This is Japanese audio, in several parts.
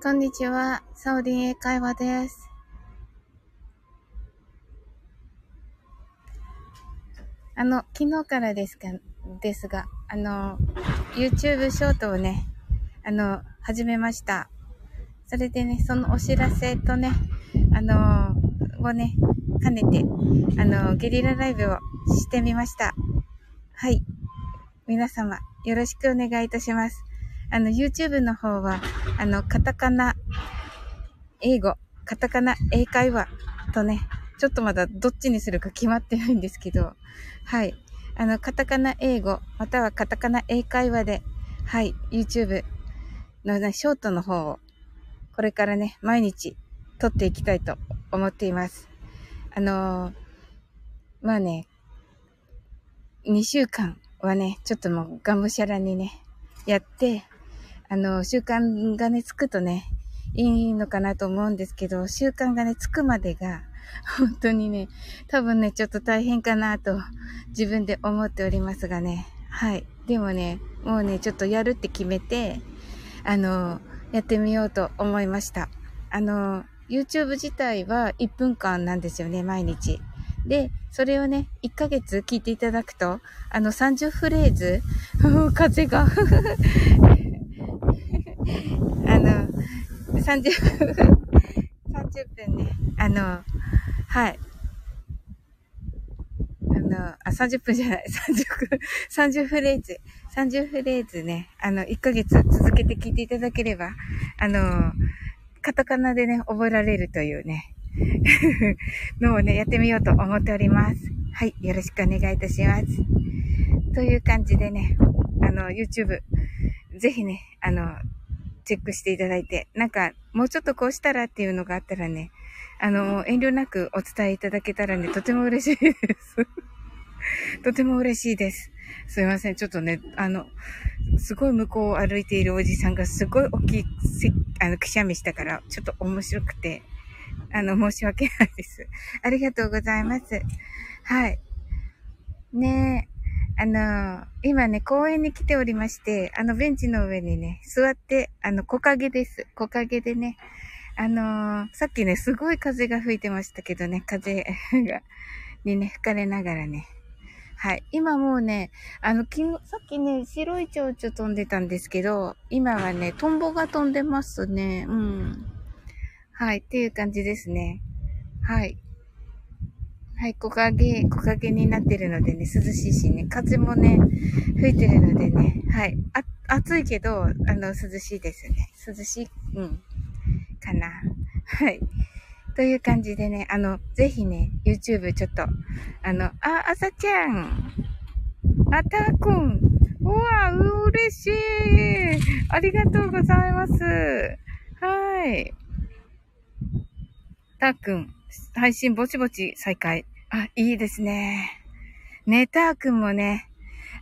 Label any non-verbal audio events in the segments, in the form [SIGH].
こんにちは。サオディン英会話です。あの、昨日からですか、ですが、あの、YouTube ショートをね、あの、始めました。それでね、そのお知らせとね、あの、をね、兼ねて、あの、ゲリラライブをしてみました。はい。皆様、よろしくお願いいたします。あの、YouTube の方は、あの、カタカナ、英語、カタカナ英会話とね、ちょっとまだどっちにするか決まってないんですけど、はい。あの、カタカナ英語、またはカタカナ英会話で、はい、YouTube のね、ショートの方を、これからね、毎日撮っていきたいと思っています。あのー、まあね、2週間はね、ちょっともうがむしゃらにね、やって、あの、習慣がね、つくとね、いいのかなと思うんですけど、習慣がね、つくまでが、[LAUGHS] 本当にね、多分ね、ちょっと大変かなと自分で思っておりますがね。はい。でもね、もうね、ちょっとやるって決めて、あの、やってみようと思いました。あの、YouTube 自体は1分間なんですよね、毎日。で、それをね、1ヶ月聞いていただくと、あの30フレーズ、風が [LAUGHS] あの、30分30分ね、あの、はい。あの、あ、30分じゃない、30分、30フレーズ、30フレーズね、あの、1ヶ月続けて聞いていただければ、あの、カタカナでね、覚えられるというね、[LAUGHS] のをね、やってみようと思っております。はい、よろしくお願いいたします。という感じでね、あの、YouTube、ぜひね、あの、チェックしていただいて、なんか、もうちょっとこうしたらっていうのがあったらね、あの、遠慮なくお伝えいただけたらね、とても嬉しいです。[LAUGHS] とても嬉しいです。すいません。ちょっとね、あの、すごい向こうを歩いているおじさんがすごい大きい、あの、くしゃみしたから、ちょっと面白くて、あの、申し訳ないです。ありがとうございます。はい。ねえ。あの、今ね、公園に来ておりまして、あのベンチの上にね、座って、あの、木陰です。木陰でね、あのさっきね、すごい風が吹いてましたけどね、風が、にね、吹かれながらね。はい。今もうね、あの、昨日、さっきね、白い蝶々飛んでたんですけど、今はね、トンボが飛んでますね。うん。はい。っていう感じですね。はい。はい、木陰、木陰になってるのでね、涼しいしね、風もね、吹いてるのでね、はい。あ、暑いけど、あの、涼しいですね。涼しい、うん、かな。はい。という感じでね、あの、ぜひね、YouTube ちょっと、あの、あ、あさちゃん。あ、たーくん。うわ、嬉しい。ありがとうございます。はい。たーくん。配信ぼちぼち再開。あ、いいですね。ネターくんもね、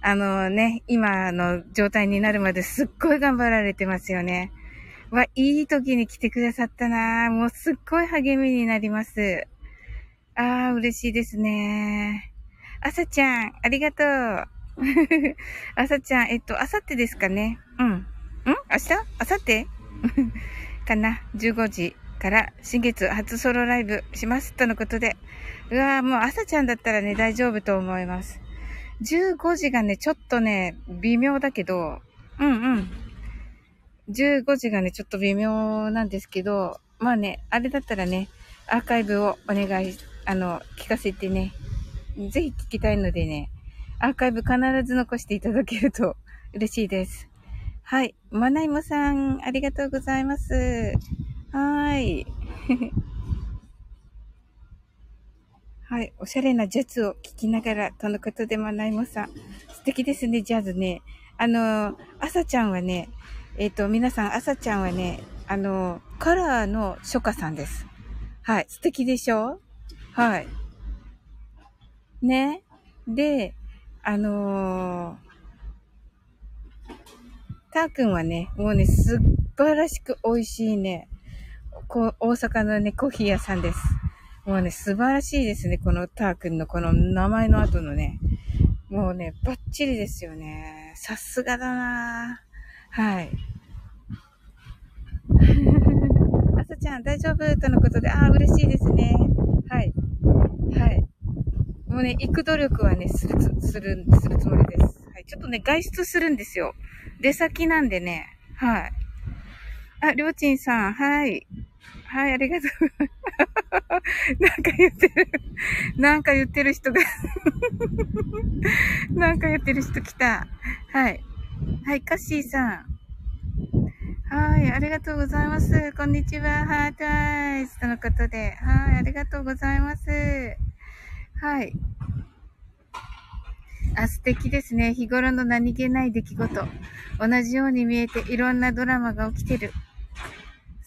あのね、今の状態になるまですっごい頑張られてますよね。わ、いい時に来てくださったなもうすっごい励みになります。ああ、嬉しいですね。あさちゃん、ありがとう。[LAUGHS] あさちゃん、えっと、あさってですかね。うん。ん？明日？あさってかな ?15 時。から新月初ソロライブしますとのことで。うわぁ、もう朝ちゃんだったらね、大丈夫と思います。15時がね、ちょっとね、微妙だけど、うんうん。15時がね、ちょっと微妙なんですけど、まあね、あれだったらね、アーカイブをお願い、あの、聞かせてね、ぜひ聞きたいのでね、アーカイブ必ず残していただけると [LAUGHS] 嬉しいです。はい。まないもさん、ありがとうございます。はい。[LAUGHS] はい。おしゃれなジャズを聴きながら、とのことでもないもさん。素敵ですね、ジャズね。あの、あさちゃんはね、えっ、ー、と、皆さん、あさちゃんはね、あの、カラーの初夏さんです。はい。素敵でしょ？はい。ね。で、あのー、たーくんはね、もうね、素晴らしく美味しいね、こ大阪のね、コーヒー屋さんです。もうね、素晴らしいですね。このター君のこの名前の後のね。もうね、バッチリですよね。さすがだなはい。[LAUGHS] あさちゃん大丈夫？とのことで、ああ、嬉しいですね。はい。はい。もうね、行く努力はね、する、する、するつもりです。はい。ちょっとね、外出するんですよ。出先なんでね。はい。あ、りょうちんさん、はい。はい、ありがとう。[LAUGHS] なんか言ってる。なんか言ってる人が [LAUGHS] なんか言ってる人来た。はい。はい、カッシーさん。はい、ありがとうございます。こんにちは、ハートアイズとのことで。はい、ありがとうございます。はい。あ、素敵ですね。日頃の何気ない出来事。同じように見えていろんなドラマが起きてる。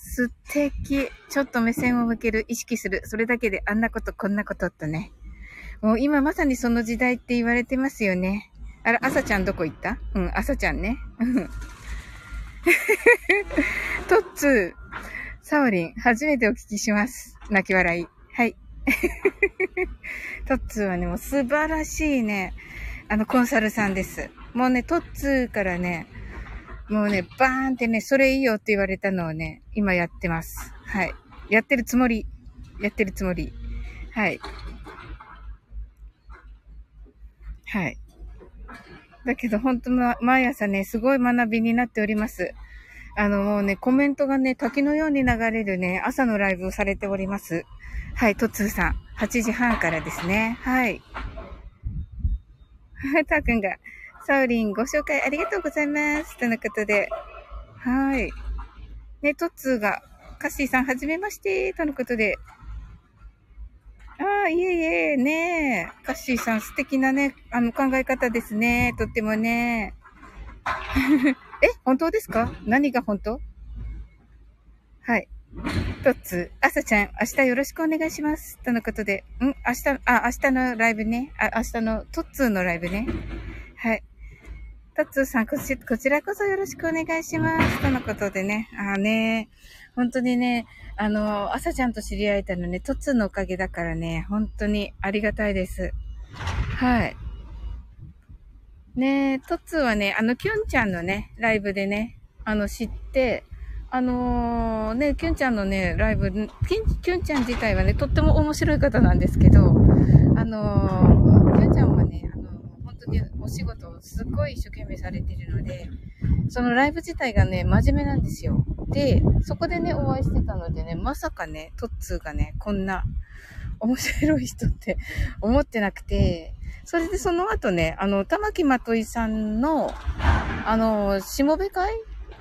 素敵。ちょっと目線を向ける、意識する。それだけであんなこと、こんなことってね。もう今まさにその時代って言われてますよね。あら、朝ちゃんどこ行った？うん、朝ちゃんね。うんトッツー、サオリン、初めてお聞きします。泣き笑い。はい。トッツーはね、もう素晴らしいね、あの、コンサルさんです。もうね、トッツーからね、もうね、バーンってね、それいいよって言われたのをね、今やってます。はい。やってるつもり。やってるつもり。はい。はい。だけど本当の毎朝ね、すごい学びになっております。あのもうね、コメントがね、滝のように流れるね、朝のライブをされております。はい、トツーさん。8時半からですね。はい。[LAUGHS] たーくんが、サウリンご紹介ありがとうございます。とのことで。はい。ね、トッツーが、カッシーさんはじめまして、とのことで。ああ、いえいえ、ねえ。カッシーさん素敵なね、あの考え方ですね。とってもね。[LAUGHS] え、本当ですか？何が本当？はい。トッツー、朝ちゃん、明日よろしくお願いします。とのことで。ん明日、あ、明日のライブね。あ、明日のトッツーのライブね。はい。タツーさんこち、こちらこそよろしくお願いします。とのことでね。ああね、本当にね、あの、朝ちゃんと知り合えたのね、トツのおかげだからね、本当にありがたいです。はい。ねトッツはね、あの、キュンちゃんのね、ライブでね、あの、知って、あのー、ね、キュンちゃんのね、ライブ、キュンキュンちゃん自体はね、とっても面白い方なんですけど、あのー、キュンちゃんはね、にお仕事をすっごい一生懸命されてるので、そのライブ自体がね、真面目なんですよ。で、そこでね、お会いしてたのでね、まさかね、トッツーがね、こんな面白い人って思ってなくて、それでその後ね、あの、玉木まといさんの、あの、しもべ会？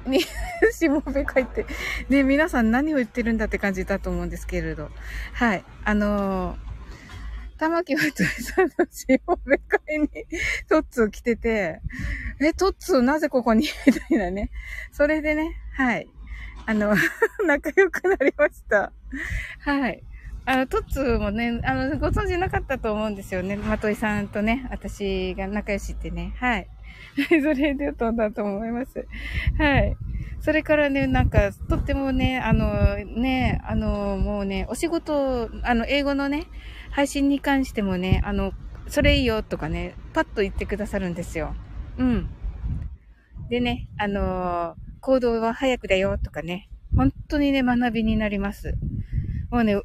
に、[LAUGHS] しもべ会って、ね、皆さん何を言ってるんだって感じだと思うんですけれど。はい。あの玉木はとさんのしもべ会にトッツー来てて、え、トッツーなぜここに？みたいなね。それでね、はい。あの、[LAUGHS] 仲良くなりました。はい。あの、トッツーもね、あの、ご存知なかったと思うんですよね。まといさんとね、私が仲良しってね。はい。[LAUGHS] それで飛んだと思います。はい。それからね、なんか、とってもね、あの、ね、あの、もうね、お仕事、あの、英語のね、配信に関してもね、あの、それいいよとかね、パッと言ってくださるんですよ。うん。でね、あのー、行動は早くだよとかね、本当にね、学びになります。もうね、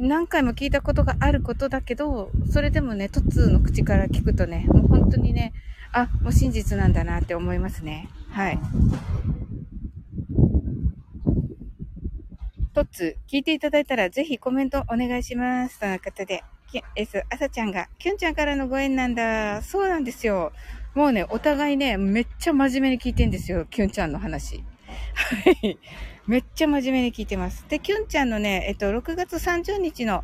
何回も聞いたことがあることだけど、それでもね、トッツの口から聞くとね、もう本当にね、あ、もう真実なんだなって思いますね。はい。トッツー、聞いていただいたらぜひコメントお願いします。とのことで、S、あさちゃんが、キュンちゃんからのご縁なんだ。そうなんですよ。もうね、お互いね、めっちゃ真面目に聞いてんですよ。キュンちゃんの話。はい。めっちゃ真面目に聞いてます。で、キュンちゃんのね、えっと、6月30日の、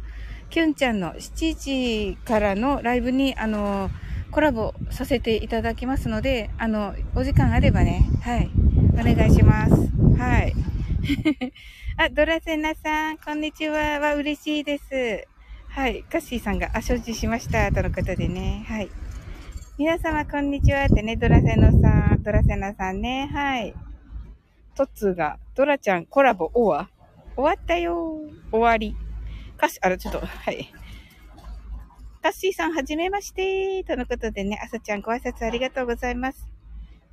キュンちゃんの7時からのライブに、あの、コラボさせていただきますので、あの、お時間あればね、はい、お願いします。はい。あ、ドラセナさん、こんにちは。は嬉しいです。はい。カッシーさんが、あ、承知しました。とのことでね。はい。皆様、こんにちは。ってね、ドラセナさん、ドラセナさんね。はい。トッツーが、ドラちゃんコラボ終わ終わったよ終わり。カッシー、あら、ちょっと、はい。カッシーさん、はじめまして。とのことでね、朝ちゃんご挨拶ありがとうございます。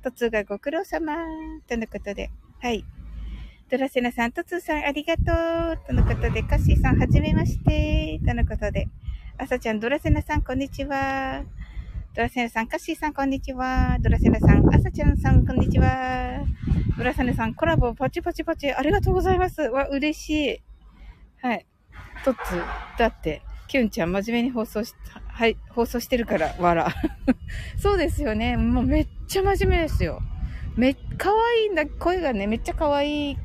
トッツーがご苦労様。とのことで。はい。ドラセナさん、トツーさん、ありがとう。とのことで、カッシーさん、はじめまして。とのことで、あさちゃん、ドラセナさん、こんにちは。ドラセナさん、カッシーさん、こんにちは。ドラセナさん、あさちゃんさん、こんにちは。ドラセナさん、コラボ、パチパチパチ、ありがとうございます。わ、嬉しい。はい。トッツ、だって、キュンちゃん、真面目に放送し、はい、放送してるから、わら。[LAUGHS] そうですよね。もうめっちゃ真面目ですよ。め、可愛いんだ、声がね、めっちゃ可愛い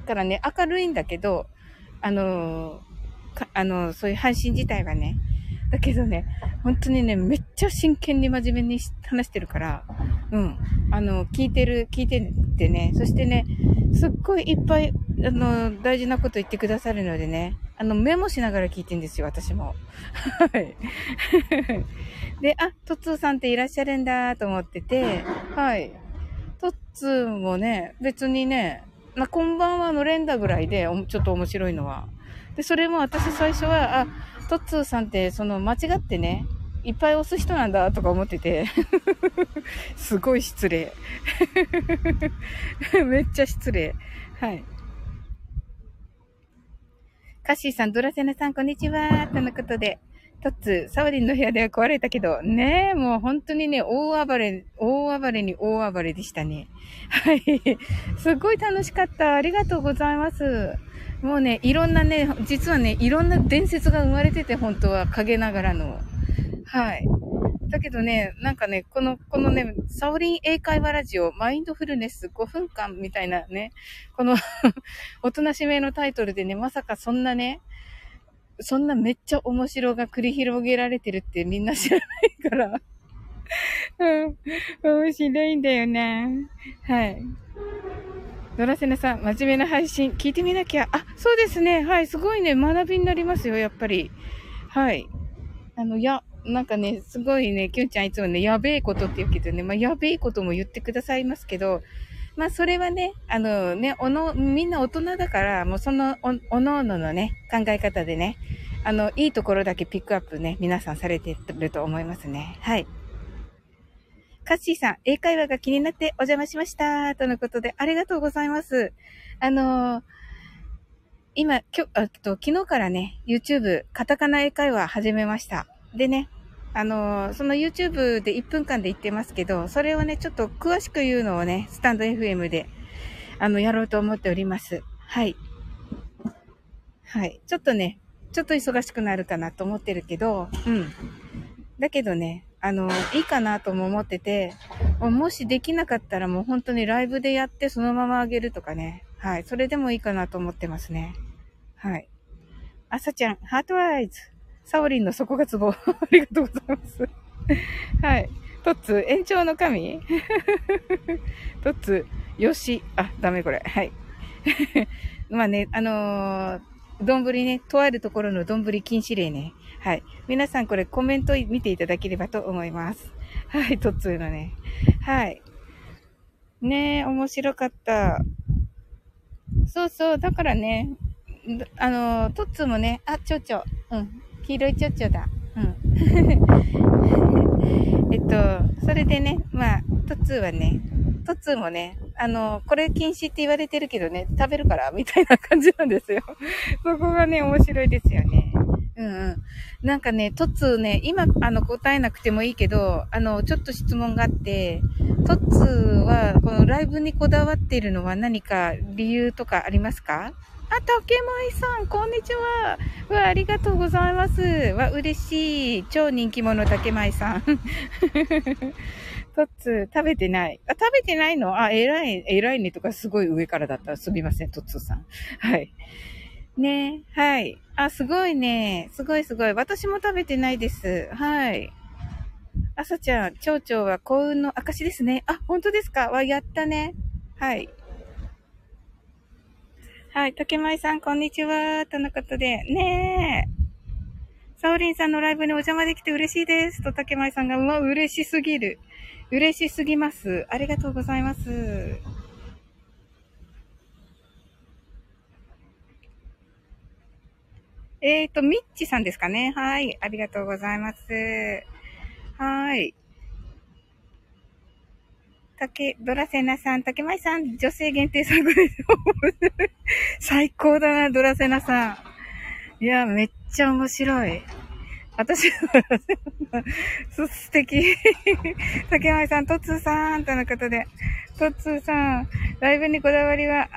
からね、明るいんだけど、あのー、あのー、そういう配信自体はね、だけどね、本当にね、めっちゃ真剣に真面目に話してるから、うん。あの、聞いてる、聞いててね、そしてね、すっごいいっぱい、あの、大事なこと言ってくださるのでね、あの、メモしながら聞いてんですよ、私も。はい。[LAUGHS] で、あ、トッツーさんっていらっしゃるんだと思ってて、はい。トッツーもね、別にね、まあ、こんばんはの連打ぐらいで、ちょっと面白いのは。で、それも私最初は、あ、トッツーさんって、その間違ってね、いっぱい押す人なんだとか思ってて [LAUGHS] すごい失礼 [LAUGHS] めっちゃ失礼。はい。カッシーさん、ドラセナさん、こんにちは。とのことで、トッツ、サワリンの部屋では壊れたけど、ねえ、もう本当にね、大暴れ、大暴れに大暴れでしたね。はい。すっごい楽しかった。ありがとうございます。もうね、いろんなね、実はね、いろんな伝説が生まれてて、本当は陰ながらの。はい。だけどね、なんかね、この、このね、サオリン英会話ラジオ、マインドフルネス5分間みたいなね、この [LAUGHS] おとなしめのタイトルでね、まさかそんなね、そんなめっちゃ面白が繰り広げられてるってみんな知らないから [LAUGHS] うん。面白いんだよね。はい。ドラセナさん、真面目な配信、聞いてみなきゃ。あ、そうですね。はい。すごいね、学びになりますよ、やっぱり。はい。あの、や、なんかね、すごいね、キュンちゃんいつもね、やべえことって言うけどね、まあ、やべえことも言ってくださいますけど、まあ、それはね、あのね、おの、みんな大人だから、もうそのお、おのおののね、考え方でね、あの、いいところだけピックアップね、皆さんされてると思いますね。はい。カッシーさん、英会話が気になってお邪魔しました。とのことで、ありがとうございます。あのー、今、きょ、と、昨日からね、YouTube、カタカナ英会話始めました。でね、あの、その YouTube で1分間で言ってますけど、それをね、ちょっと詳しく言うのをね、スタンド FM で、あの、やろうと思っております。はい。はい。ちょっとね、ちょっと忙しくなるかなと思ってるけど、うん。だけどね、あの、いいかなとも思ってて、もしできなかったらもう本当にライブでやってそのままあげるとかね。はい。それでもいいかなと思ってますね。はい。あさちゃん、ハートアイズ。サオリンの底がツボ。[LAUGHS] ありがとうございます。[LAUGHS] はい。トッツ、延長の神？[LAUGHS] トッツ、よし。あ、ダメこれ。はい。まあね、あのー、丼ね、とあるところの丼禁止令ね。はい。皆さんこれコメント見ていただければと思います。はい、とっつーのね。はい。ねえ、面白かった。そうそう、だからね、あの、トッツーもね、あ、ちょうちょ、うん、黄色いちょちょだ。うん。[LAUGHS] えっと、それでね、まあ、トッツーはね、トッツーもね、あの、これ禁止って言われてるけどね、食べるから、みたいな感じなんですよ。[LAUGHS] そこがね、面白いですよね。うんうん。なんかね、トッツーね、今、あの、答えなくてもいいけど、あの、ちょっと質問があって、トッツーは、このライブにこだわっているのは何か理由とかありますか？あ、竹舞さん、こんにちは。わ、ありがとうございます。わ、嬉しい。超人気者、竹舞さん。トッツー、食べてない。あ、食べてないの？あ、偉い、偉いねとかすごい上からだったらすみません、トッツーさん。はい。ねはい。あ、すごいね。すごいすごい。私も食べてないです。はい。朝ちゃん、蝶々は幸運の証ですね。あ、本当ですか？わ、やったね。はい。はい。竹舞さん、こんにちは。とのことで。ねえ。サオリンさんのライブにお邪魔できて嬉しいです。と、竹舞さんが、うわ、嬉しすぎる。嬉しすぎます。ありがとうございます。えっ、ー、と、ミッチさんですかね。はい。ありがとうございます。はい。竹、ドラセナさん、竹舞さん、女性限定作です。[LAUGHS] 最高だな、ドラセナさん。いや、めっちゃ面白い。私、[LAUGHS] 素敵。竹前さん、トッツーさん、とのことで。トッツーさん、ライブにこだわりは、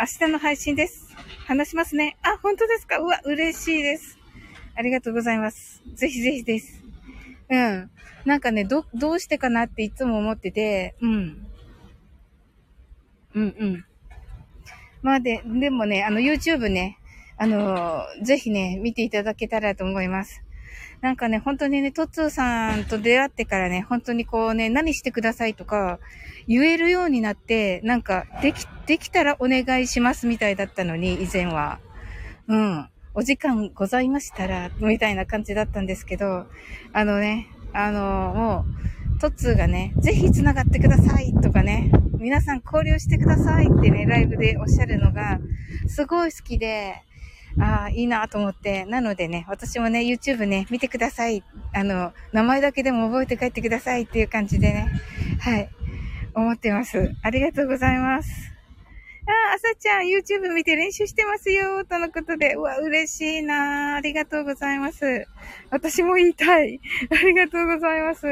明日の配信です。話しますね。あ、本当ですか？うわ、嬉しいです。ありがとうございます。ぜひぜひです。うん。なんかね、ど、どうしてかなっていつも思ってて、うん。うんうん。まあで、でもね、あの YouTube ね、あのぜひね、見ていただけたらと思います。なんかね、本当にね、トッツーさんと出会ってからね、本当にこうね、何してくださいとか、言えるようになって、なんか、でき、できたらお願いしますみたいだったのに、以前は。うん。お時間ございましたら、みたいな感じだったんですけど、あのね、あの、もう、トッツーがね、ぜひ繋がってくださいとかね、皆さん交流してくださいってね、ライブでおっしゃるのが、すごい好きで、ああ、いいなと思って。なのでね、私もね、YouTube ね、見てください。あの、名前だけでも覚えて帰ってくださいっていう感じでね、はい、思ってます。ありがとうございます。ああ、朝ちゃん、YouTube 見て練習してますよ、とのことで。うわ、嬉しいなありがとうございます。私も言いたい。[LAUGHS] ありがとうございます。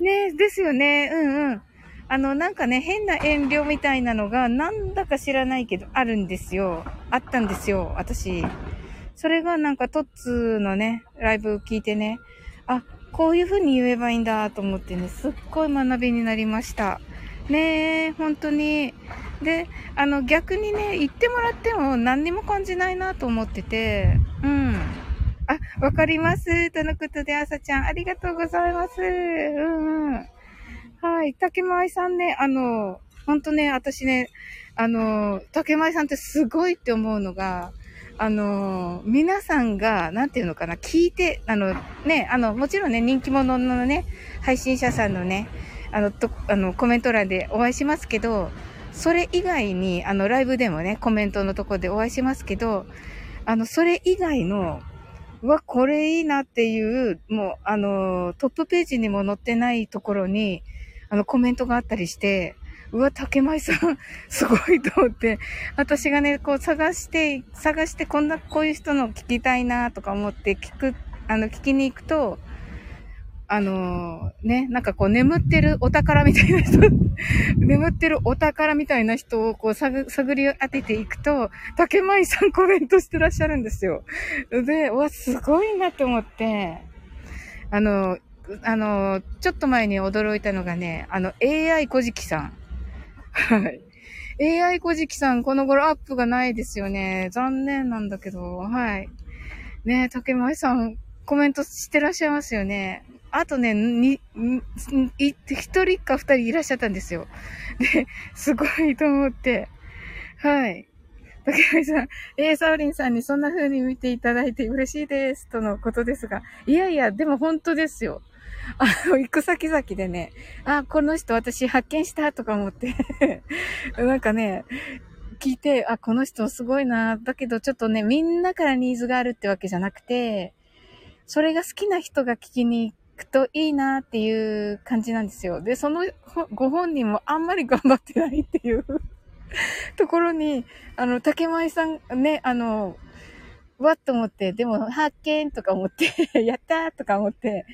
ねですよね。うんうん。あの、なんかね、変な遠慮みたいなのが、なんだか知らないけど、あるんですよ。あったんですよ、私。それがなんかトッツーのね、ライブを聞いてね、あ、こういう風に言えばいいんだと思ってね、すっごい学びになりました。ねえ、本当に。で、あの、逆にね、言ってもらっても何にも感じないなと思ってて、うん。あ、わかります。とのことで、あさちゃん、ありがとうございます。うんうん。はい。竹前さんね、あの、ほんとね、私ね、あの、竹前さんってすごいって思うのが、あの、皆さんが、なんていうのかな、聞いて、あの、ね、あの、もちろんね、人気者のね、配信者さんのね、あの、と、あの、コメント欄でお会いしますけど、それ以外に、あの、ライブでもね、コメントのとこでお会いしますけど、あの、それ以外の、うわ、これいいなっていう、もう、あの、トップページにも載ってないところに、あの、コメントがあったりして、うわ、竹舞さん、[LAUGHS] すごいと思って、私がね、こう探して、探して、こんな、こういう人の聞きたいなとか思って聞く、あの、聞きに行くと、あのー、ね、なんかこう眠ってるお宝みたいな人、[LAUGHS] 眠ってるお宝みたいな人をこう探り当てていくと、竹舞さんコメントしてらっしゃるんですよ。で、わ、すごいなと思って、あの、あの、ちょっと前に驚いたのがね、あの、AI 小じきさん。はい。AI 小じきさん、この頃アップがないですよね。残念なんだけど、はい。ね竹前さん、コメントしてらっしゃいますよね。あとね、に、一人か二人いらっしゃったんですよ。で、すごいと思って。はい。竹上さん、えー、サウリンさんにそんな風に見ていただいて嬉しいです、とのことですが。いやいや、でも本当ですよ。あの、行く先々でね、あ、この人私発見したとか思って [LAUGHS] なんかね、聞いて、あ、この人すごいな。だけどちょっとね、みんなからニーズがあるってわけじゃなくて、それが好きな人が聞きに行くといいなっていう感じなんですよ。で、そのご本人もあんまり頑張ってないっていう [LAUGHS] ところに、あの、竹舞さんね、あの、わっと思って、でも発見とか思って [LAUGHS] やったーとか思って、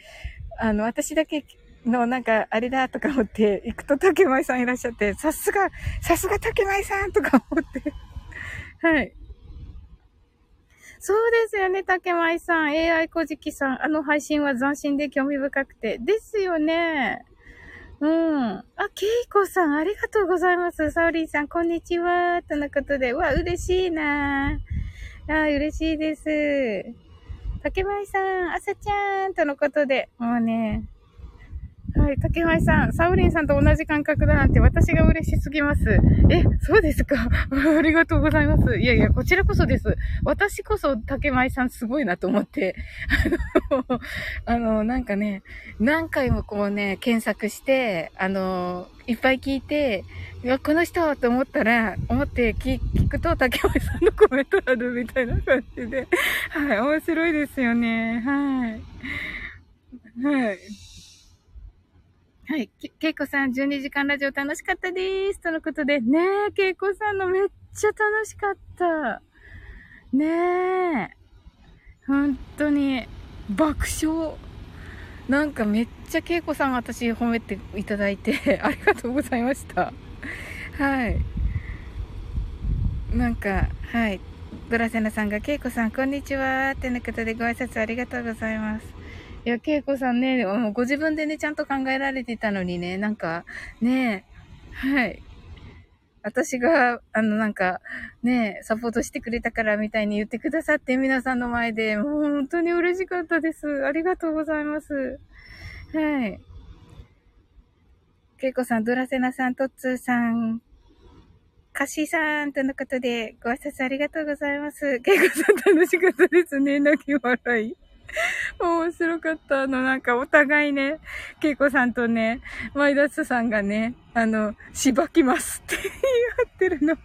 あの、私だけのなんかあれだとか思って行くと竹舞さんいらっしゃって、さすが、さすが竹舞さんとか思ってはい。そうですよね、竹舞さん。AI 小じきさん。あの配信は斬新で興味深くて。ですよね。うん。あ、ケイコさん、ありがとうございます。サオリーさん、こんにちは。とのことで。うわ、嬉しいなあ、嬉しいです。竹舞さん、あさちゃんとのことで、もうね、はい、竹前さん、サウリンさんと同じ感覚だなんて私が嬉しすぎます。え、そうですか？[LAUGHS] ありがとうございます。いやいや、こちらこそです。私こそ竹前さんすごいなと思って、あの、あの、なんかね、何回もこうね、検索して、あの、いっぱい聞いて、いや、この人と思ったら、思って聞くと竹前さんのコメントあるみたいな感じで、はい、面白いですよね。はい。はい。はい。けいこさん、12時間ラジオ楽しかったです。とのことで、ねえ、けいこさんのめっちゃ楽しかった。ねえ。本当に、爆笑。なんかめっちゃけいこさん私褒めていただいて、[LAUGHS] ありがとうございました。はい。なんか、はい。ドラセナさんが、けいこさん、こんにちは。ってなことでご挨拶ありがとうございます。いや、けいこさんね、ご自分でね、ちゃんと考えられてたのにね、なんか、ね、はい。私が、あの、なんか、ね、サポートしてくれたからみたいに言ってくださって、皆さんの前で、もう本当に嬉しかったです。ありがとうございます。はい。けいこさん、ドラセナさん、トッツーさん、カシーさんとのことで、ご挨拶ありがとうございます。けいこさん楽しかったですね。泣き笑い。[LAUGHS] 面白かった。あの、なんかお互いね、ケイコさんとね、マイダスさんがね、あの、しばきますって言い合ってるのが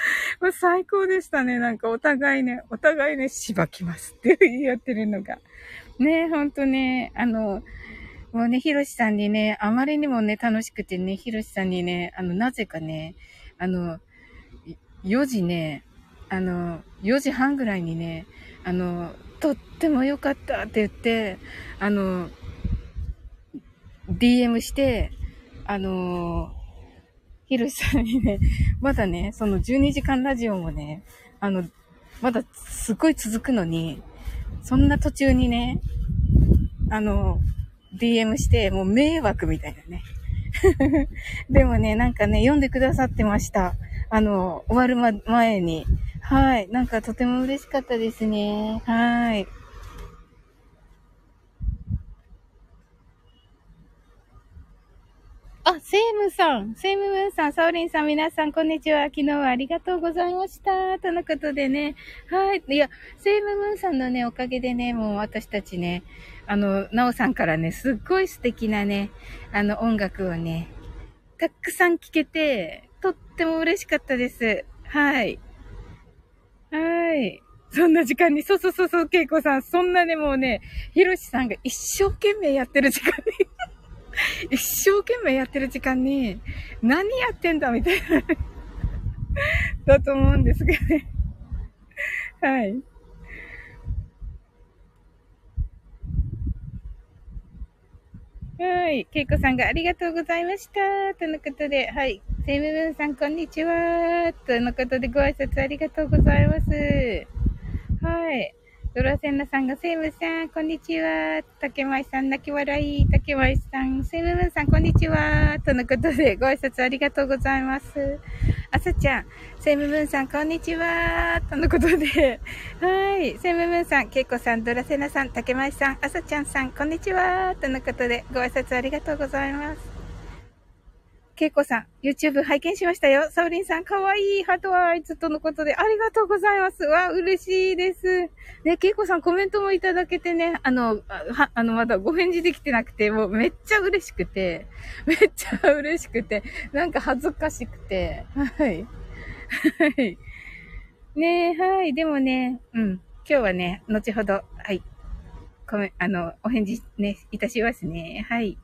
[LAUGHS] もう最高でしたね。なんかお互いね、お互いね、しばきますって言い合ってるのが。ね、ほんとね、あの、もうね、ひろしさんにね、あまりにもね、楽しくてね、ひろしさんにね、あの、なぜかね、あの、4時ね、あの、4時半ぐらいにね、あの、とっても良かったって言って、あの、DM して、あの、ひろしさんにね、まだね、その12時間ラジオもね、あの、まだすごい続くのに、そんな途中にね、あの、DM して、もう迷惑みたいなね。[LAUGHS] でもね、なんかね、読んでくださってました。あの、終わる、前に。はい。なんかとても嬉しかったですね。はい。あ、セイムさん、セイムムーンさん、サオリンさん、皆さん、こんにちは。昨日はありがとうございました。とのことでね。はい。いや、セイムムーンさんのね、おかげでね、もう私たちね、あの、ナオさんからね、すっごい素敵なね、あの、音楽をね、たくさん聴けて、とっても嬉しかったです。はい。はい。そんな時間に、そうそうそうそう、ケイコさん、そんなね、もうね、ヒロシさんが一生懸命やってる時間に [LAUGHS] 一生懸命やってる時間に、何やってんだみたいな [LAUGHS] だと思うんですけどねはい。はい。ケイコさんがありがとうございました。とのことで、はい。セムブンさん、こんにちは。とのことで、ご挨拶ありがとうございます。はい。ドラセンナさんが、セイムさん、こんにちは。竹舞さん、泣き笑い。竹舞さん、セイムブンさん、こんにちは。とのことで、ご挨拶ありがとうございます。あさちゃん、セイムブンさん、こんにちは。とのことで、はい。セイムブンさん、ケイコさん、ドラセナさん、竹舞さん、あさちゃんさん、こんにちは。とのことで、ご挨拶ありがとうございます。けいこさん、YouTube 拝見しましたよ。サウリンさん、かわいいハートアイズとのことで、ありがとうございます。わ、嬉しいです。ね、けいこさんコメントもいただけてね、あの、は、あの、まだご返事できてなくて、もうめっちゃ嬉しくて、めっちゃ嬉しくて、なんか恥ずかしくて、はい。はい。ねはい。でもね、うん。今日はね、後ほど、はい。コメ、あの、お返事ね、いたしますね。はい。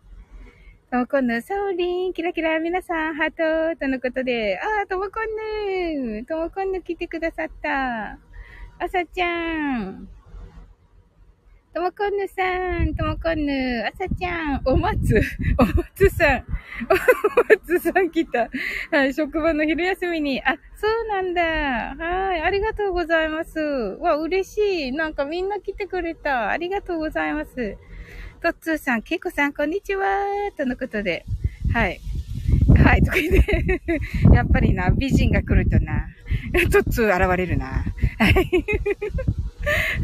ともこんぬ、サオリン、キラキラ、皆さん、ハート、とのことで、あー、ともこんぬ、ともこんぬ来てくださった。あさちゃん。ともこんぬさん、ともこんぬ、あさちゃん、おまつ、[LAUGHS] おまつさん、[LAUGHS] おまつさん来た。はい、職場の昼休みに、あ、そうなんだ。はい、ありがとうございます。わ、嬉しい。なんかみんな来てくれた。ありがとうございます。トッツーさん、ケイコさん、こんにちはとのことで、はい。はい、とか言って、[LAUGHS] やっぱりな、美人が来るとな、トッツー現れるな。はい。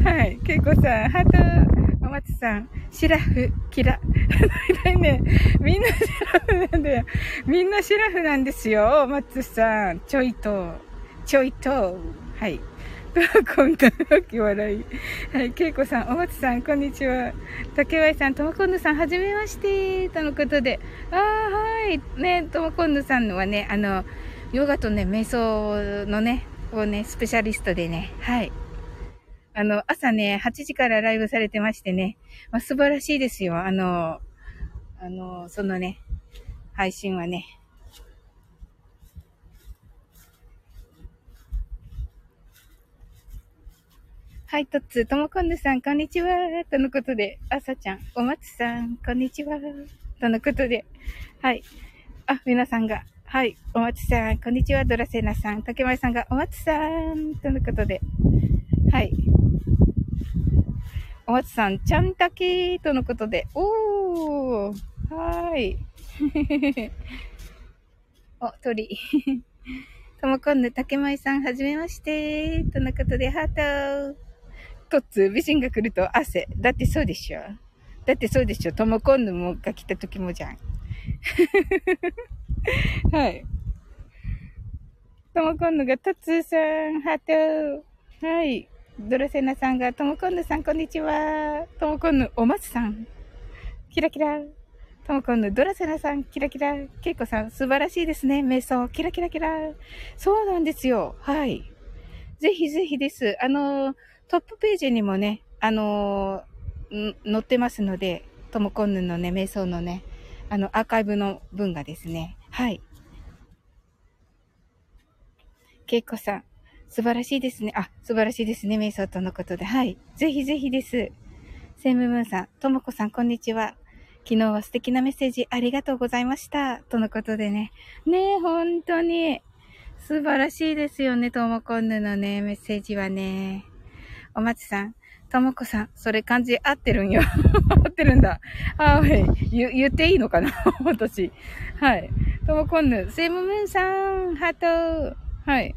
はい、ケイコさん、ハート、お松さん、シラフ、キラ。大体ね、みんなシラフなんだよ。みんなシラフなんですよ、お松さん。ちょいと、ちょいと、はい。こみたいな泣き笑い。はい、けいこさん、お松さん、こんにちは。竹内さん、ともこんぬさん、はじめまして、とのことで。あはい。ね、ともこんぬさんはね、あの、ヨガとね、瞑想のね、をね、スペシャリストでね、はい。あの、朝ね、8時からライブされてましてね、まあ、素晴らしいですよ。あの、あの、そのね、配信はね、はい、とっつ、ともこんぬさん、こんにちは。とのことで、あさちゃん、お松さん、こんにちは。とのことで、はい。あ、皆さんが、はい、お松さん、こんにちは。ドラセナさん、竹前さんが、お松さん、とのことで、はい。お松さん、ちゃんたけとのことで、おー、はーい。[LAUGHS] お、鳥。[LAUGHS] ともこんぬ、竹前さん、はじめまして。とのことで、ハート。とっつ、美人が来ると汗。だってそうでしょ。だってそうでしょ。ともこんぬもが来た時もじゃん。[LAUGHS] はい。ともこんぬが、とつさん、ハート。はい。ドラセナさんが、ともこんぬさん、こんにちは。ともこんぬ、お松さん。キラキラ。ともこんぬ、ドラセナさん、キラキラ。ケイコさん、素晴らしいですね。瞑想、キラキラキラ。そうなんですよ。はい。ぜひぜひです。あの、トップページにもね、あの載ってますので、ともこんぬのね、瞑想のね、あの、アーカイブの文がですね。はい。けいこさん、素晴らしいですね。あ、素晴らしいですね。瞑想とのことで。はい。ぜひぜひです。セイムムーンさん、ともこさん、こんにちは。昨日は素敵なメッセージありがとうございました。とのことでね。ねえ、本当に。素晴らしいですよね、ともこんぬのね、メッセージはね。おまちさん、ともこさん、それ漢字合ってるんよ。[LAUGHS] 合ってるんだ。はい。言、言っていいのかな？[LAUGHS] 私。はい。ともこんぬ、セイムムーンさん、ハート。はい。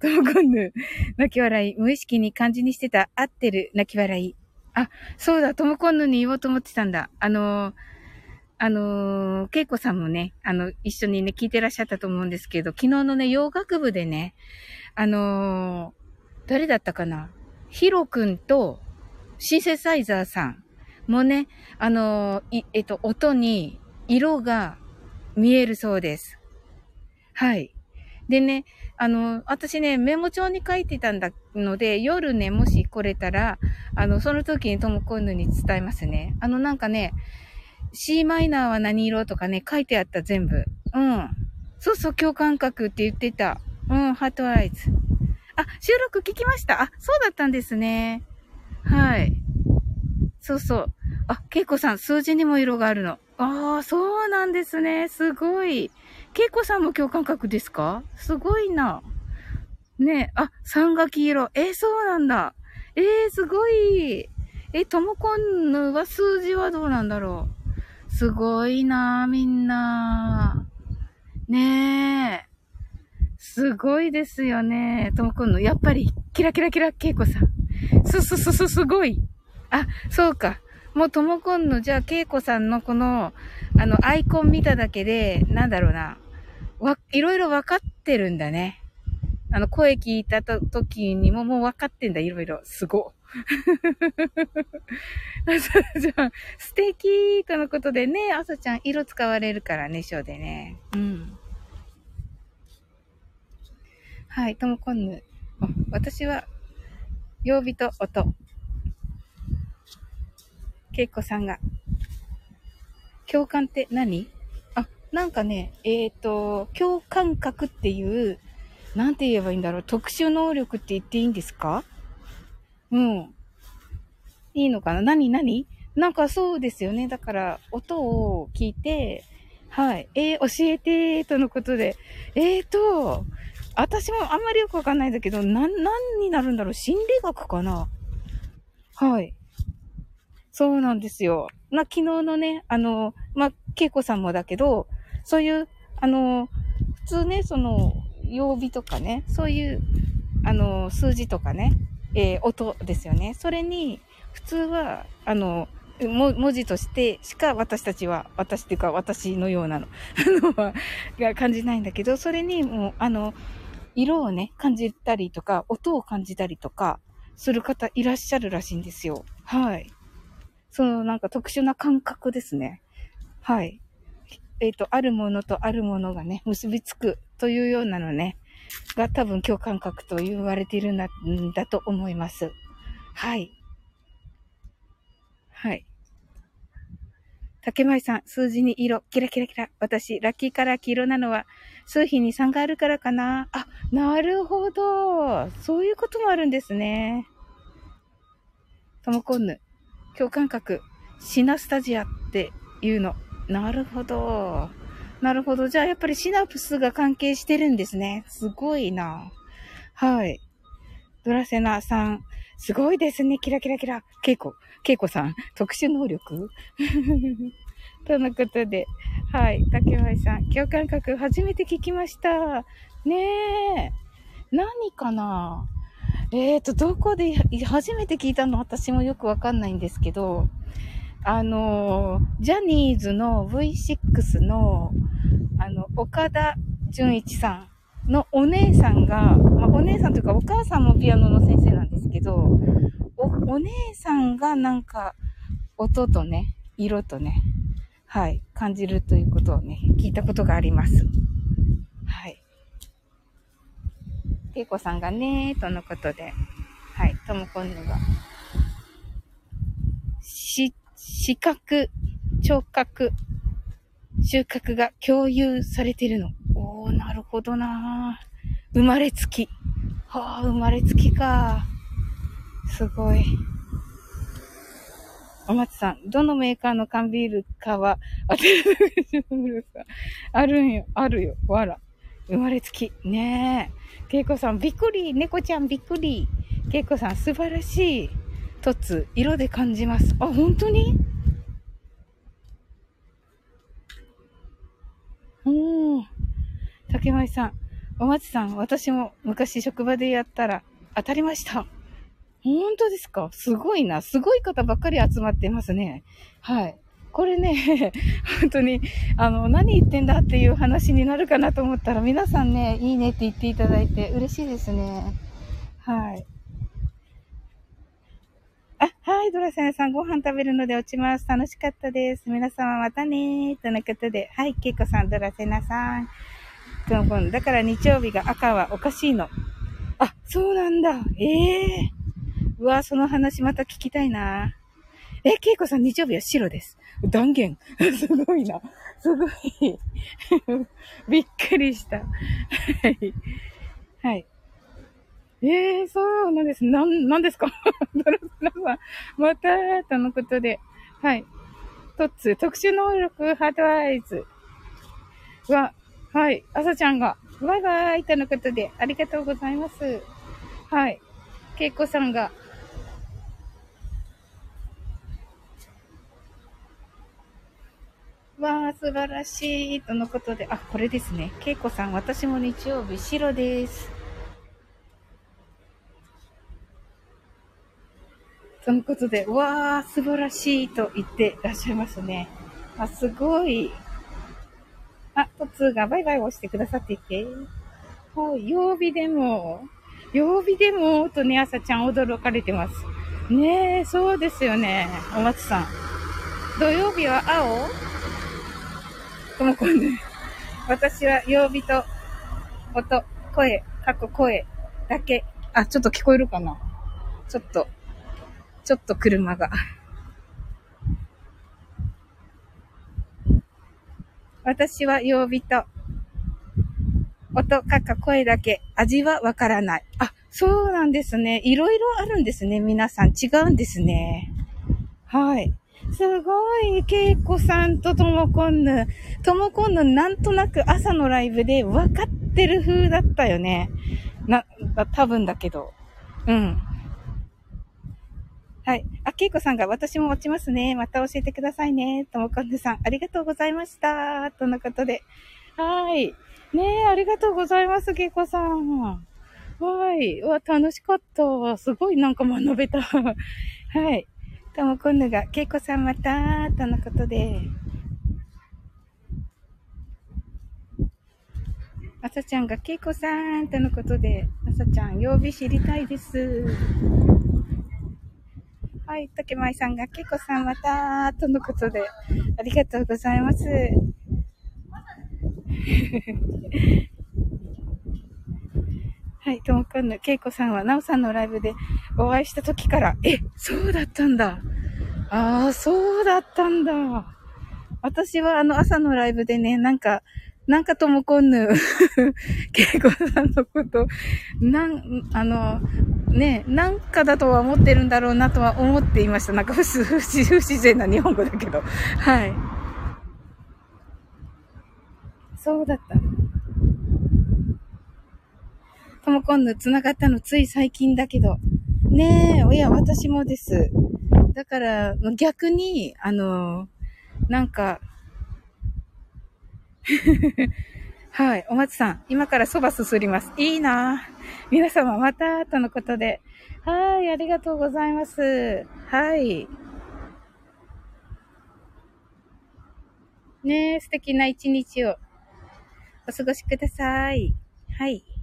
ともこんぬ、泣き笑い、無意識に漢字にしてた、合ってる、泣き笑い。あ、そうだ、ともこんぬに言おうと思ってたんだ。あのー、あのー、けいこさんもね、あの、一緒にね、聞いてらっしゃったと思うんですけど、昨日のね、洋楽部でね、あのー、誰だったかな？ヒロくんと、シンセサイザーさんもね、あの、えっと、音に色が見えるそうです。はい。でね、あの、私ね、メモ帳に書いてたんだので、夜ね、もし来れたら、あの、その時にともこんぬに伝えますね。あの、なんかね、C マイナーは何色とかね、書いてあった全部。うん。そうそう、共感覚って言ってた。うん、ハートアイズ。あ、収録聞きました？あ、そうだったんですね。はい。そうそう。あ、ケイコさん、数字にも色があるの。ああ、そうなんですね。すごい。ケイコさんも共感覚ですか？すごいな。ねえあ、三が黄色。えー、そうなんだ。えー、すごい。え、ともこんぬは数字はどうなんだろう？すごいなみんな。ねえ。すごいですよね。ともこんぬ。やっぱり、キラキラキラ、ケイコさん。すすすす、すごい。あ、そうか。もうともこんぬ、じゃあ、ケイコさんのこの、あの、アイコン見ただけで、なんだろうな。わ、いろいろ分かってるんだね。あの、声聞いたと時にももう分かってんだ、いろいろ。すご。[LAUGHS] じゃあ、素敵とのことでね、あさちゃん、色使われるからね、ショーでね。うん。はい、ともこんぬ。私は、曜日と音。けいこさんが。共感って何？あなんかね、えっ、ー、と、共感覚っていう、なんて言えばいいんだろう、特殊能力って言っていいんですか？うん。いいのかな？何何？なんかそうですよね。だから、音を聞いて、はい。えー、教えて、とのことで。えーと、私もあんまりよくわかんないんだけど、な、何になるんだろう心理学かな？はい。そうなんですよ。な、昨日のね、あの、まあ、ケイコさんもだけど、そういう、あの、普通ね、その、曜日とかね、そういう、あの、数字とかね、えー、音ですよね。それに、普通は、あの、文字としてしか私たちは、私っていうか私のようなの、あ [LAUGHS] の、が感じないんだけど、それにもう、あの、色をね、感じたりとか、音を感じたりとか、する方いらっしゃるらしいんですよ。はい。そのなんか特殊な感覚ですね。はい。えっ、ー、と、あるものとあるものがね、結びつくというようなのね、が多分共感覚と言われているんだんだと思います。はい。はい。竹前さん、数字に色、キラキラキラ。私、ラッキーカラー黄色なのは、数比に3があるからかな。あ、なるほど。そういうこともあるんですね。ともこんぬ、共感覚、シナスタジアっていうの。なるほど。なるほど。じゃあ、やっぱりシナプスが関係してるんですね。すごいな。はい。ドラセナさん、すごいですね。キラキラキラ。ケイコ、ケイコさん、特殊能力とのことで、はい。竹前さん、共感覚初めて聞きました。ねえ。何かな？えーと、どこで、初めて聞いたの？私もよくわかんないんですけど、あの、ジャニーズの V6 の、あの、岡田純一さんのお姉さんが、まあ、お姉さんというかお母さんもピアノの先生なんですけど、お、お姉さんがなんか、音とね、色とね、はい、感じるということをね、聞いたことがあります。はい。けいこさんがね、とのことで、はい、ともこんぬが、し、視覚、聴覚、収穫が共有されてるの。おー、なるほどな生まれつき。はあ、生まれつきか。すごい。お松さん、どのメーカーの缶ビールかは当てるあるんよ、あるよ、わら。生まれつき。ねえ。けいこさん、びっくり。猫ちゃんびっくり。けいこさん、素晴らしい。とつ、色で感じます。あ、本当に？おー。竹前さん、お松さん、私も昔職場でやったら当たりました。本当ですか？すごいな。すごい方ばっかり集まってますね。はい。これね、[LAUGHS] 本当に、あの、何言ってんだっていう話になるかなと思ったら、皆さんね、いいねって言っていただいて嬉しいですね。はい。あ、はい、ドラセンさん、ご飯食べるので落ちます。楽しかったです。皆様またね。とのことで、はい、ケイコさん、ドラセナさん。だから日曜日が赤はおかしいの。あ、そうなんだ。ええー。うわ、その話また聞きたいな。え、ケイコさん、日曜日は白です。断言。[LAUGHS] すごいな。すごい。[LAUGHS] びっくりした。はい。はい。ええー、そうなんです。なん、なんですか？[LAUGHS] ドラスナさん。また、とのことで。はい。トッツ、特殊能力ハードアイズは、はい。朝ちゃんが、バイバイとのことで、ありがとうございます。はい。けいこさんが、わあ、素晴らしい。とのことで、あ、これですね。けいこさん、私も日曜日白です。とのことで、わー、素晴らしいと言ってらっしゃいますね。あ、すごい。あ、トツーがバイバイをしてくださっていて。はい、曜日でも、曜日でも、とね、朝ちゃん驚かれてます。ねえ、そうですよね。お松さん。土曜日は青？ともこんね。私は曜日と音、声、過去声だけ。あ、ちょっと聞こえるかな？ちょっと。ちょっと車が。私は曜日と、音、かか声だけ、味はわからない。あ、そうなんですね。いろいろあるんですね。皆さん違うんですね。はい。すごい、けいこさんとともこんぬ。ともこんぬなんとなく朝のライブで分かってる風だったよね。な、た多分だけど。うん。はい。あ、けいこさんが私も落ちますね。また教えてくださいね。ともこんぬさん、ありがとうございました。とのことで。はい。ねえ、ありがとうございます、けいこさん。はい。わ、楽しかった。すごいなんか学べた。[LAUGHS] はい。ともこんぬが、けいこさんまた、とのことで。あさちゃんが、けいこさん、とのことで、あさちゃん、曜日知りたいです。はい、竹舞さんが、けいこさんまた、とのことで、ありがとうございます。はい、ともくんの、けいこさんは、なおさんのライブでお会いした時から、え、そうだったんだ。ああ、そうだったんだ。私はあの朝のライブでね、なんか、なんかともこんぬ、[LAUGHS] けいこさんのこと、なん、あの、ね、なんかだとは思ってるんだろうなとは思っていました。なんか不不不自然な日本語だけど。はい。そうだった。ともこんぬ繋がったのつい最近だけど。ねえ、いや、私もです。だから、逆に、あの、なんか、[LAUGHS] はい。お松さん、今から蕎麦すすります。いいな皆様、また、とのことで。はい。ありがとうございます。はい。ねえ、素敵な一日をお過ごしください。はい。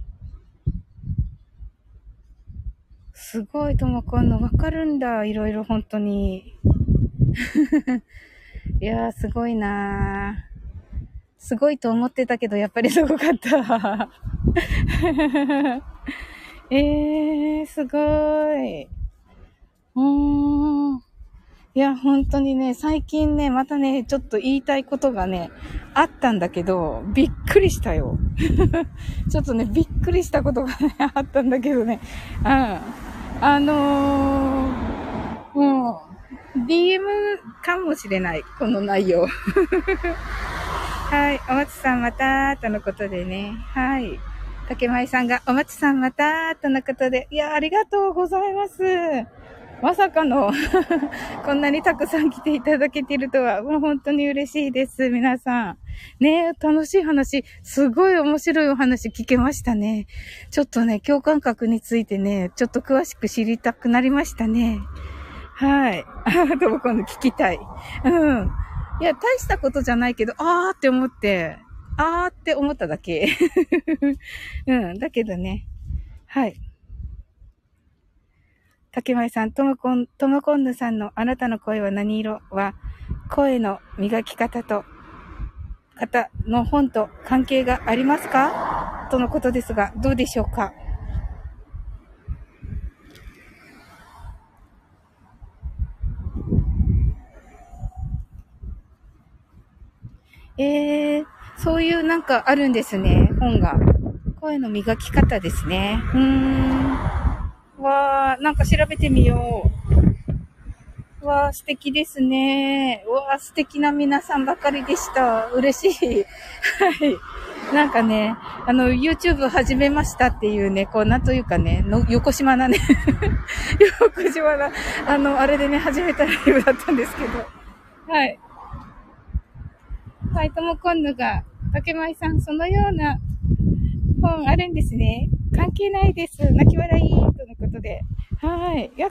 すごい、ともこんのわかるんだ。いろいろ本当に。[LAUGHS] いやー、すごいなー。すごいと思ってたけど、やっぱりすごかった。[LAUGHS] えー、すごい。うーん。いや、本当にね、最近ね、またね、ちょっと言いたいことがね、あったんだけど、びっくりしたよ。[LAUGHS] ちょっとね、びっくりしたことがね、[LAUGHS] あったんだけどね。うん。あのー、もう、DM かもしれない、この内容。[LAUGHS] はい。お松さんまたとのことでね。はい。竹舞さんが、お松さんまたとのことで。いや、ありがとうございます。まさかの [LAUGHS] こんなにたくさん来ていただけてるとは、もう本当に嬉しいです。皆さん。ね楽しい話、すごい面白いお話聞けましたね。ちょっとね、共感覚についてね、ちょっと詳しく知りたくなりましたね。はい。[LAUGHS] あとも今度聞きたい。うん。いや、大したことじゃないけど、あーって思って、あーって思っただけ。[LAUGHS] うん、だけどね。はい。竹前さん、ともこん、ともこんぬさんのあなたの声は何色？は、声の磨き方と、方の本と関係がありますか？とのことですが、どうでしょうか？えー、そういうなんかあるんですね、本が。声の磨き方ですね。うーん。わー、なんか調べてみよう。わー、素敵ですね。わー、素敵な皆さんばかりでした。嬉しい。はい。なんかね、あの、YouTube 始めましたっていうね、こう、なんというかね、の横島なね [LAUGHS] 横島な、あの、あれでね、始めたライブだったんですけど。はい。はい、ともこんぬが、竹舞さん、そのような本あるんですね。関係ないです。泣き笑い、とのことで。はい。や、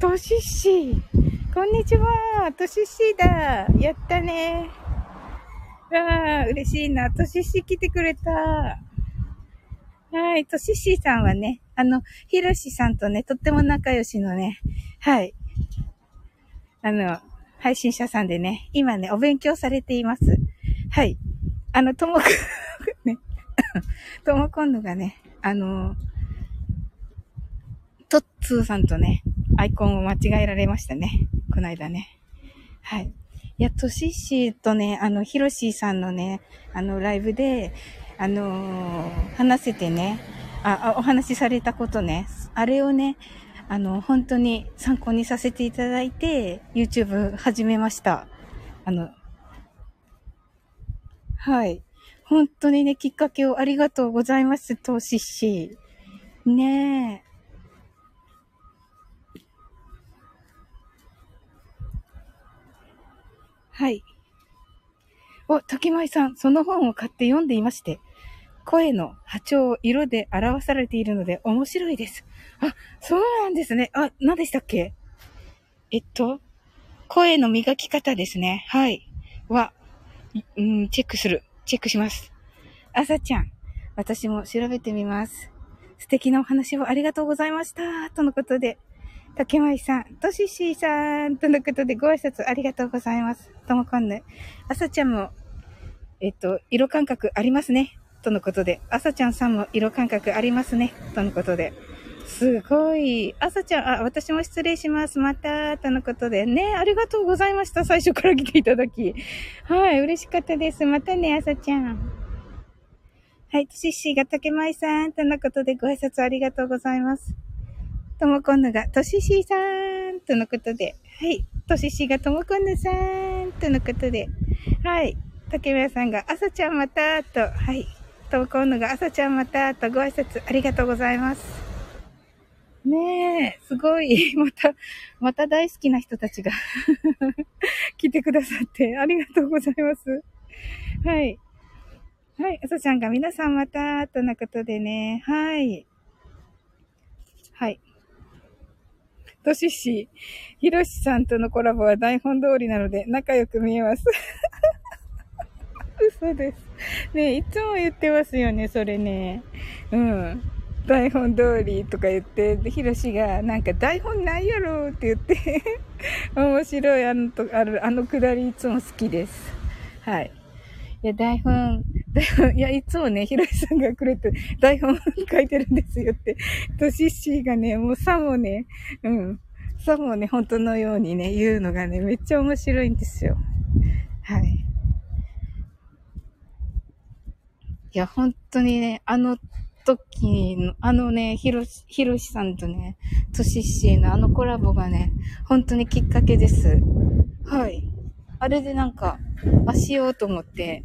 としっしこんにちは。としっしだ。やったね。わあ、嬉しいな。としっし来てくれた。はい。としっしさんはね、あの、ひろしさんとね、とっても仲良しのね、はい。あの、配信者さんでね、今ね、お勉強されています。はい。あの、ともく、[LAUGHS] ともこんのがね、あの、トッツーさんとね、アイコンを間違えられましたね。この間ね。はい。いや、トシッシーとね、あの、ヒロシーさんのね、あの、ライブで、あのー、話せてね、あ、お話しされたことね、あれをね、あの、本当に参考にさせていただいて、YouTube 始めました。あの、はい。本当にね、きっかけをありがとうございます、投資し。ねえ。はい。お、滝舞さん、その本を買って読んでいまして、声の波長を色で表されているので面白いです。あ、そうなんですね。あ、何でしたっけ？えっと、声の磨き方ですね。はい。は、うん、チェックする。チェックします。あさちゃん、私も調べてみます。素敵なお話をありがとうございました。とのことで、竹舞さん、とししーさん、とのことでご挨拶ありがとうございます。ともこんぬ。あさちゃんも、えっと、色感覚ありますね。とのことで、あさちゃんさんも色感覚ありますね。とのことで。すごい。朝ちゃん、あ、私も失礼します。また、とのことで。ね、ありがとうございました。最初から来ていただき。はい、嬉しかったです。またね、朝ちゃん。はい、シッシーが竹舞さん、とのことでご挨拶ありがとうございます。ともこんぬが、とししーさん、とのことで。はい、とししがともこんぬさん、とのことで。はい、竹村さんが、朝ちゃんまた、と、はい。ともこんぬが、朝ちゃんまた、とご挨拶ありがとうございます。ねえ、すごい。[LAUGHS] また、また大好きな人たちが [LAUGHS] 来てくださってありがとうございます。はい。はい。あさちゃんが皆さんまた、とのことでね。はい。はい。としし、ひろしさんとのコラボは台本通りなので仲良く見えます。[LAUGHS] 嘘です。ねいつも言ってますよね、それね。うん。台本通りとか言って、で、ひろしが、なんか台本ないやろって言って [LAUGHS] 面白い、あのと、ある、あのくだりいつも好きです。はい。いや、台本、台本、いや、いつもね、ひろしさんがくれて、台本書いてるんですよって。と、しっしーがね、もうさもね、うん。さもね、本当のようにね、言うのがね、めっちゃ面白いんですよ。はい。いや、本当にね、あの時の、あのね、ひろし、ひろしさんとね、としっしーのあのコラボがね、本当にきっかけです。はい。あれでなんか、あ、しようと思って、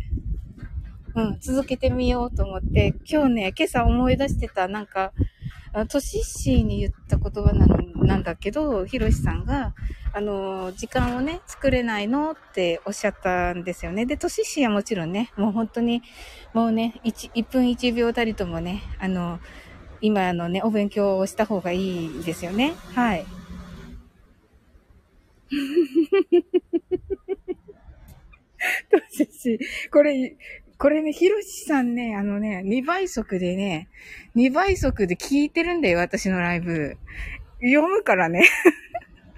うん、続けてみようと思って、今日ね、今朝思い出してた、なんか、トシッシーに言った言葉なの、なんだけど、ヒロシさんが、あの、時間をね、作れないのっておっしゃったんですよね。で、トシッシーはもちろんね、もう本当に、もうね、1, 1分1秒たりともね、あの、今のね、お勉強をした方がいいですよね。はい。[LAUGHS] [LAUGHS] トシッシー、これ、これね、ひろしさんね、あのね、2倍速でね、2倍速で聞いてるんだよ、私のライブ。読むからね。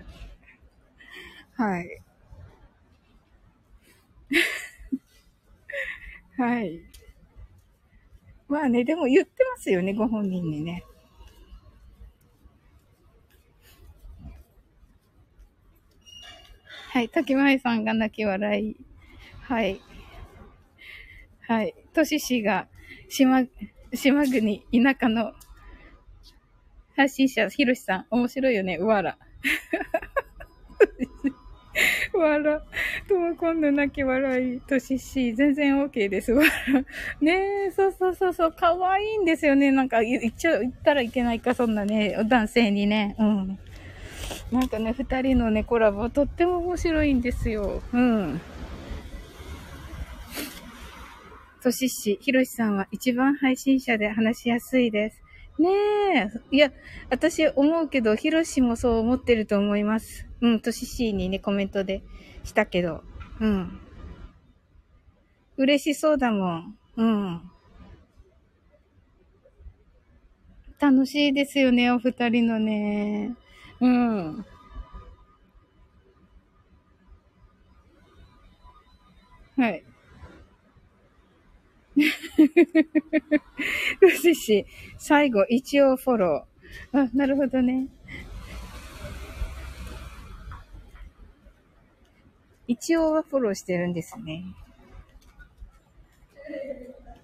[LAUGHS] はい。[LAUGHS] はい。まあね、でも言ってますよね、ご本人にね。はい。滝前さんが泣き笑い。はい。はい。とししが、島、島国、田舎の発信者、ひろしさん、面白いよね、うわら。[LAUGHS] わら。とも今度泣き笑いとしし、全然 OK です。わら。ねえ、そうそうそうそう、可愛いんですよね。なんか言っちゃ、言ったらいけないか、そんなね、男性にね。うん。なんかね、二人のね、コラボ、とっても面白いんですよ。うん。としし、ひろしさんは一番配信者で話しやすいです。ねえ。いや、私思うけど、ひろしもそう思ってると思います。うん、とししにね、コメントでしたけど。うん。嬉しそうだもん。うん。楽しいですよね、お二人のね。うん。はい。[LAUGHS] よしし、最後、一応フォロー。あ、なるほどね。一応はフォローしてるんですね。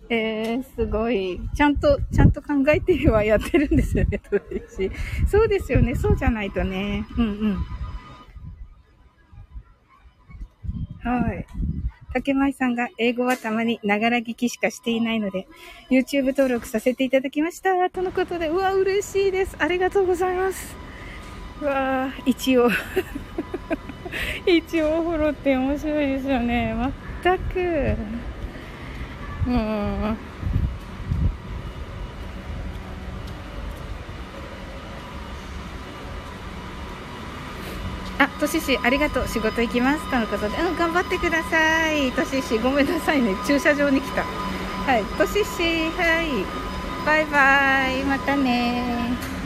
えー、すごい。ちゃんと、ちゃんと考えてはやってるんですよね、とし。そうですよね。そうじゃないとね。うんうん。はい。竹舞さんが英語はたまにながら聞きしかしていないので、YouTube 登録させていただきました。とのことで、うわ、嬉しいです。ありがとうございます。うわ一応 [LAUGHS] 一応フォローって面白いですよね。全く。うん。あ、としし、ありがとう。仕事行きます。とのことで。うん、頑張ってください。としし、ごめんなさいね。駐車場に来た。はい。としし、はい。バイバイ。またね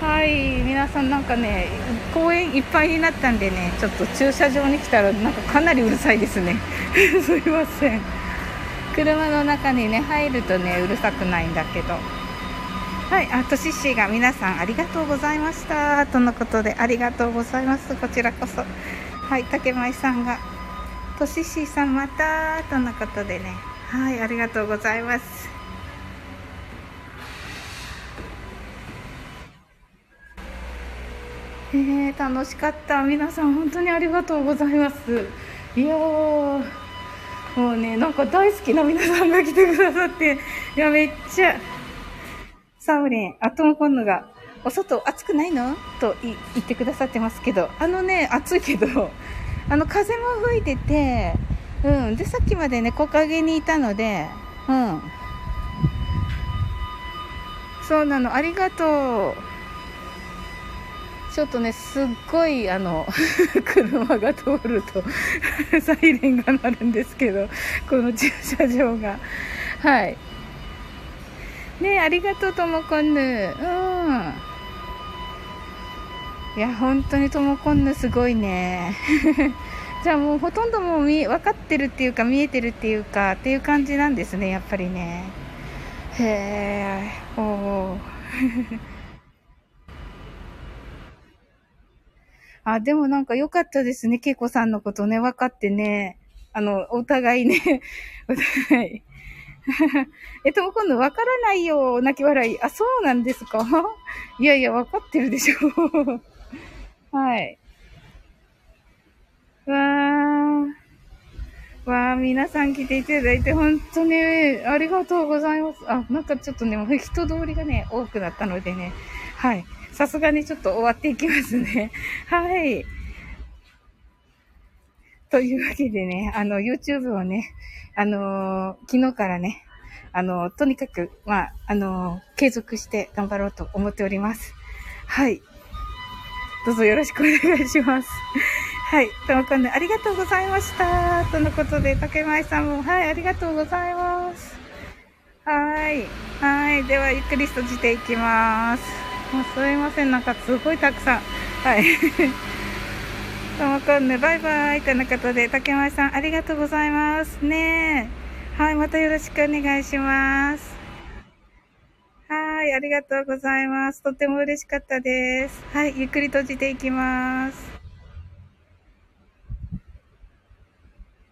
はい。皆さんなんかね、公園いっぱいになったんでね、ちょっと駐車場に来たらなんかかなりうるさいですね。[LAUGHS] すいません。車の中にね、入るとね、うるさくないんだけど。はい、あとしっしーが皆さんありがとうございました。とのことで、ありがとうございます。こちらこそ。はい、竹舞さんが、としっしーさんまた、とのことでね。はい、ありがとうございます。えー、楽しかった。皆さん本当にありがとうございます。いやもうね、なんか大好きな皆さんが来てくださって、いや、めっちゃ、サウレン、アトムコンヌが、お外暑くないの？と言ってくださってますけど、あのね、暑いけど、[LAUGHS] あの風も吹いてて、うん。で、さっきまでね、木陰にいたので、うん。そうなの、ありがとう。ちょっとね、すっごい、あの、[LAUGHS] 車が通ると [LAUGHS] サイレンが鳴るんですけど、この駐車場が。はい。ねありがとう、ともこんぬ。うん。いや、本当にともこんぬすごいね。[LAUGHS] じゃあもうほとんどもう見、分かってるっていうか、見えてるっていうか、っていう感じなんですね、やっぱりね。へえ、おお。[LAUGHS] あ、でもなんか良かったですね。けいこさんのことね、分かってね。あの、お互いね、[LAUGHS] お互い。[LAUGHS] えっと、今度分からないよ、泣き笑い。あ、そうなんですか？[LAUGHS] いやいや、分かってるでしょ。[LAUGHS] はい。わー。わー、皆さん来ていただいて、本当にありがとうございます。あ、なんかちょっとね、人通りがね、多くなったのでね。はい。さすがにちょっと終わっていきますね。はい。[LAUGHS] というわけでね、あの、YouTube をね、あのー、昨日からね、あのー、とにかく、まあ、あのー、継続して頑張ろうと思っております。はい。どうぞよろしくお願いします。[LAUGHS] はい。ともこんでありがとうございました。とのことで、竹前さんも、はい、ありがとうございます。はい。はい。では、ゆっくり閉じていきます。もうすいません。なんかすごいたくさん。はい。ともこんぬ、バイバイ。とのことで、竹前さん、ありがとうございます。ねはい、またよろしくお願いします。はい、ありがとうございます。とても嬉しかったです。はい、ゆっくり閉じていきます。